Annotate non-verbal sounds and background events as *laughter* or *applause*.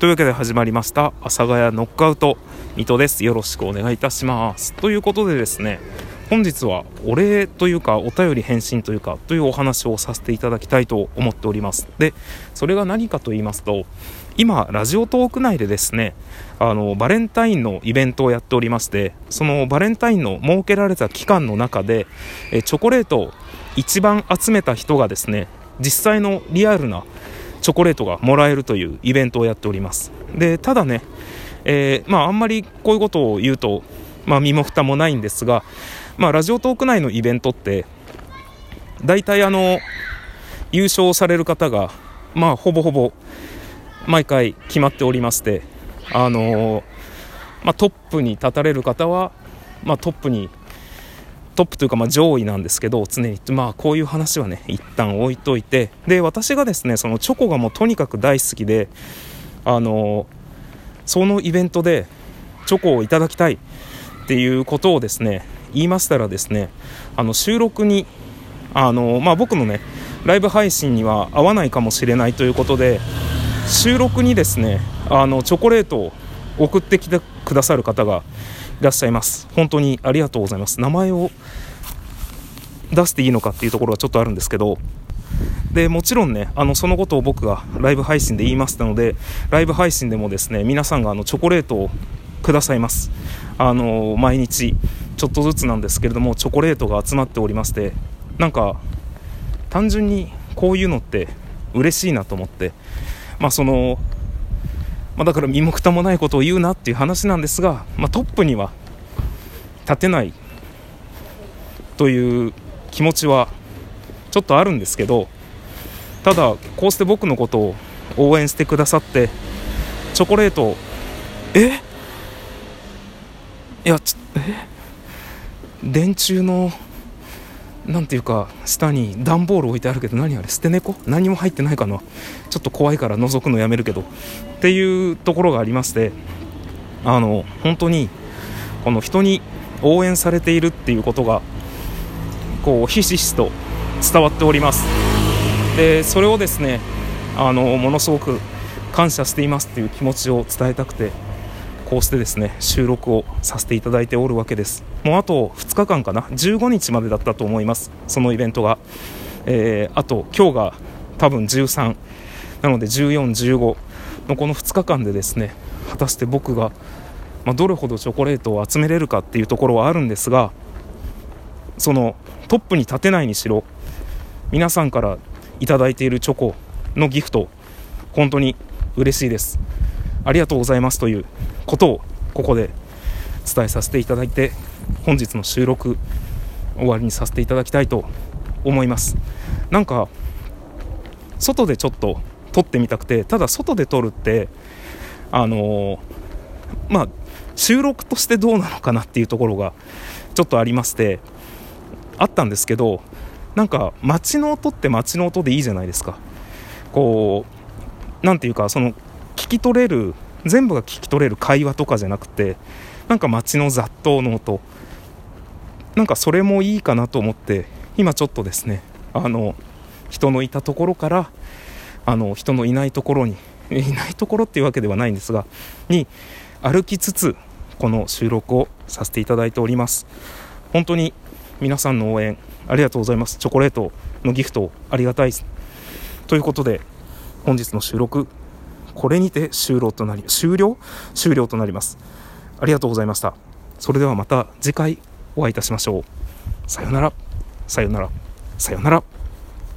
というわけで始まりました阿佐ヶ谷ノックアウト水戸です。よろしくお願いいたします。ということでですね本日はお礼というかお便り返信というかというお話をさせていただきたいと思っております。でそれが何かと言いますと今ラジオトーク内でですねあのバレンタインのイベントをやっておりましてそのバレンタインの設けられた期間の中でえチョコレートを一番集めた人がですね実際のリアルなチョコレートがもらえるというイベントをやっております。でただね、えー、まあ、あんまりこういうことを言うと、まあ、身も蓋もないんですが、まあ、ラジオトーク内のイベントって大体あの優勝される方が、まあ、ほぼほぼ毎回決まっておりましてあのまあ、トップに立たれる方は、まあ、トップにトップというかま上位なんですけど常に。まあこういう話はね一旦置いといて。で私がですねそのチョコがもうとにかく大好きであのそのイベントでチョコをいただきたいっていうことをですね言いましたらですねあの収録にあの、まあ、僕のねライブ配信には合わないかもしれないということで収録にですねあのチョコレートを送ってきてくださる方がらっしゃいます。本当にありがとうございます。名前を出していいのかっていうところはちょっとあるんですけど。でもちろんねあのそのことを僕がライブ配信で言いましたのでライブ配信でもですね皆さんがあのチョコレートをくださいます。あの毎日ちょっとずつなんですけれどもチョコレートが集まっておりましてなんか単純にこういうのって嬉しいなと思ってまあそのまあ、だから身も蓋もないことを言うなっていう話なんですが、まあ、トップには立てないという気持ちはちょっとあるんですけどただこうして僕のことを応援してくださってチョコレートえ？いやちえ？電柱のなんていうか下に段ボール置いてあるけど何あれ捨て猫？何も入ってないかな？ちょっと怖いから覗くのやめるけど。っていうところがありましてあの本当にこの人に応援されているっていうことがこうひしひしと伝わっております。でそれをですねあのものすごく感謝していますっていう気持ちを伝えたくてこうしてですね収録をさせていただいておるわけです。もうあと2日間かな？15日までだったと思います。そのイベントが、えー、あと今日が多分13なので14、15のこの2日間でですね果たして僕が、まあ、どれほどチョコレートを集めれるかっていうところはあるんですがそのトップに立てないにしろ皆さんから頂いているチョコのギフト本当に嬉しいです。ありがとうございますということをここで伝えさせていただいて本日の収録終わりにさせていただきたいと思います。なんか外でちょっと撮ってみたくてただ外で撮るってあのまあ収録としてどうなのかなっていうところがちょっとありましてあったんですけどなんか街の音って街の音でいいじゃないですか。こう何ていうかその聞き取れる全部が聞き取れる会話とかじゃなくてなんか街の雑踏の音。なんかそれもいいかなと思って今ちょっとですねあの人のいたところからあの人のいないところに *laughs* いないところっていうわけではないんですがに歩きつつこの収録をさせていただいております。本当に皆さんの応援ありがとうございます。チョコレートのギフトありがたいです。ということで本日の収録これにて終了となり終了？終了となります。ありがとうございました。それではまた次回お会いいたしましょう。さよなら。さよなら。さよなら。